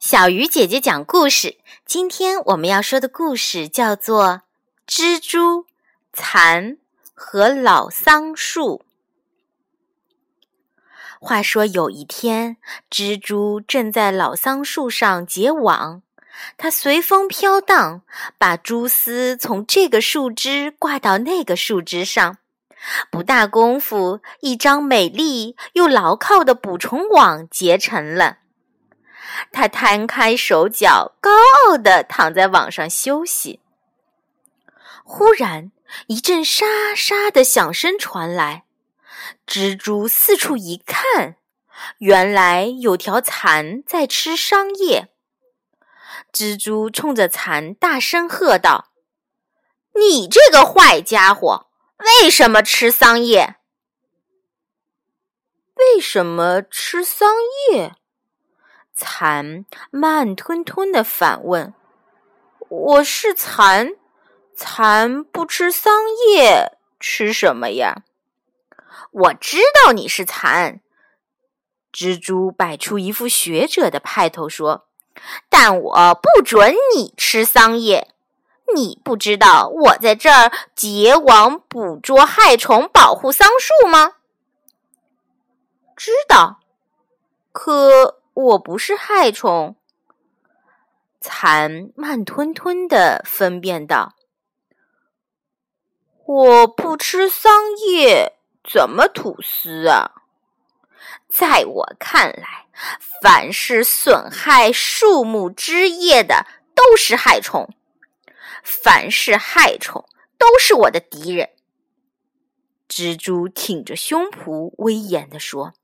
小鱼姐姐讲故事。今天我们要说的故事叫做《蜘蛛、蚕和老桑树》。话说有一天，蜘蛛正在老桑树上结网，它随风飘荡，把蛛丝从这个树枝挂到那个树枝上。不大功夫，一张美丽又牢靠的捕虫网结成了。他摊开手脚，高傲地躺在网上休息。忽然，一阵沙沙的响声传来。蜘蛛四处一看，原来有条蚕在吃桑叶。蜘蛛冲着蚕大声喝道：“你这个坏家伙，为什么吃桑叶？为什么吃桑叶？”蚕慢吞吞的反问：“我是蚕，蚕不吃桑叶，吃什么呀？”我知道你是蚕。蜘蛛摆出一副学者的派头说：“但我不准你吃桑叶。你不知道我在这儿结网捕捉害虫，保护桑树吗？”知道，可。我不是害虫，蚕慢吞吞的分辨道：“我不吃桑叶，怎么吐丝啊？在我看来，凡是损害树木枝叶的都是害虫，凡是害虫都是我的敌人。”蜘蛛挺着胸脯，威严地说。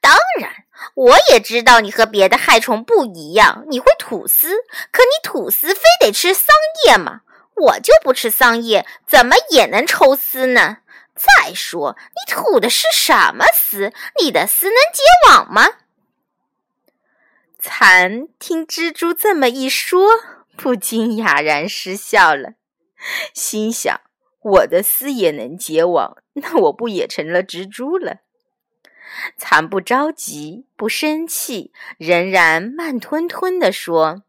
当然，我也知道你和别的害虫不一样，你会吐丝。可你吐丝非得吃桑叶吗？我就不吃桑叶，怎么也能抽丝呢？再说，你吐的是什么丝？你的丝能结网吗？蚕听蜘蛛这么一说，不禁哑然失笑了，心想：我的丝也能结网，那我不也成了蜘蛛了？蚕不着急，不生气，仍然慢吞吞地说：“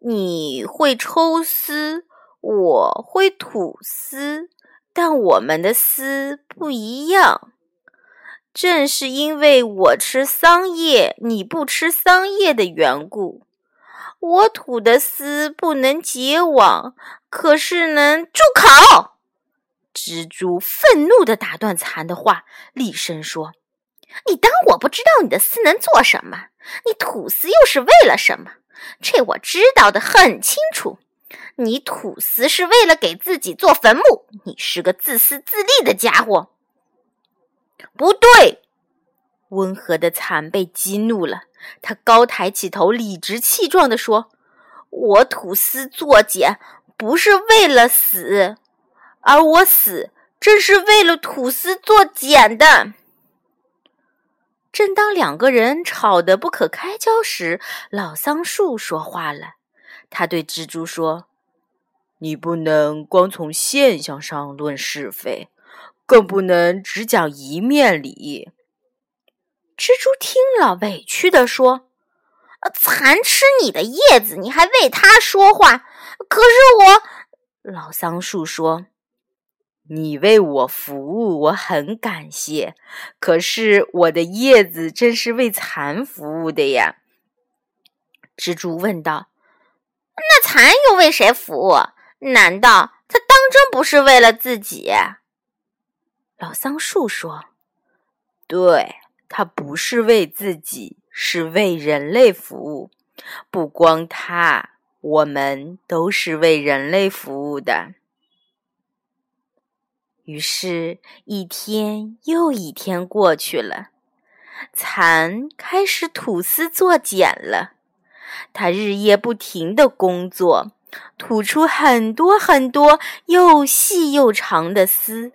你会抽丝，我会吐丝，但我们的丝不一样。正是因为我吃桑叶，你不吃桑叶的缘故，我吐的丝不能结网，可是能住口。”蜘蛛愤怒地打断蚕的话，厉声说：“你当我不知道你的丝能做什么？你吐丝又是为了什么？这我知道的很清楚。你吐丝是为了给自己做坟墓。你是个自私自利的家伙。”不对，温和的蚕被激怒了，他高抬起头，理直气壮地说：“我吐丝作茧，不是为了死。”而我死正是为了吐丝做茧的。正当两个人吵得不可开交时，老桑树说话了。他对蜘蛛说：“你不能光从现象上论是非，更不能只讲一面理。”蜘蛛听了，委屈地说：“蚕吃你的叶子，你还为它说话？可是我……”老桑树说。你为我服务，我很感谢。可是我的叶子真是为蚕服务的呀。蜘蛛问道：“那蚕又为谁服务？难道它当真不是为了自己？”老桑树说：“对，它不是为自己，是为人类服务。不光它，我们都是为人类服务的。”于是，一天又一天过去了，蚕开始吐丝作茧了。它日夜不停的工作，吐出很多很多又细又长的丝，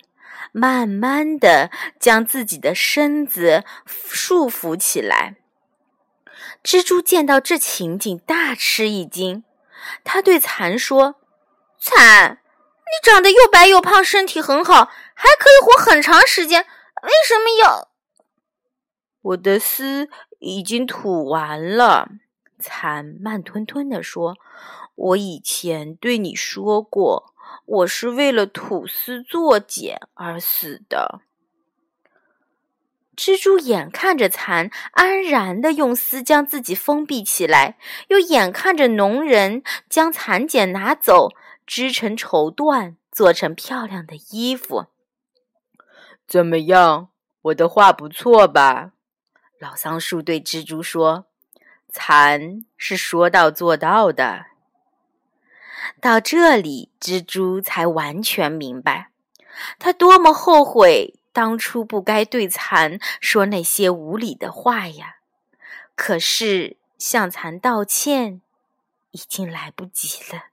慢慢的将自己的身子束缚起来。蜘蛛见到这情景，大吃一惊。他对蚕说：“蚕。”你长得又白又胖，身体很好，还可以活很长时间，为什么要？我的丝已经吐完了。蚕慢吞吞地说：“我以前对你说过，我是为了吐丝作茧而死的。”蜘蛛眼看着蚕安然地用丝将自己封闭起来，又眼看着农人将蚕茧拿走，织成绸缎，做成漂亮的衣服。怎么样，我的话不错吧？老桑树对蜘蛛说：“蚕是说到做到的。”到这里，蜘蛛才完全明白，他多么后悔。当初不该对蚕说那些无理的话呀！可是向蚕道歉已经来不及了。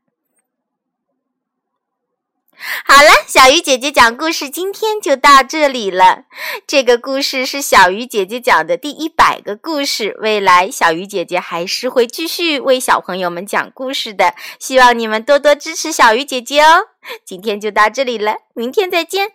好了，小鱼姐姐讲故事今天就到这里了。这个故事是小鱼姐姐讲的第一百个故事。未来小鱼姐姐还是会继续为小朋友们讲故事的，希望你们多多支持小鱼姐姐哦。今天就到这里了，明天再见。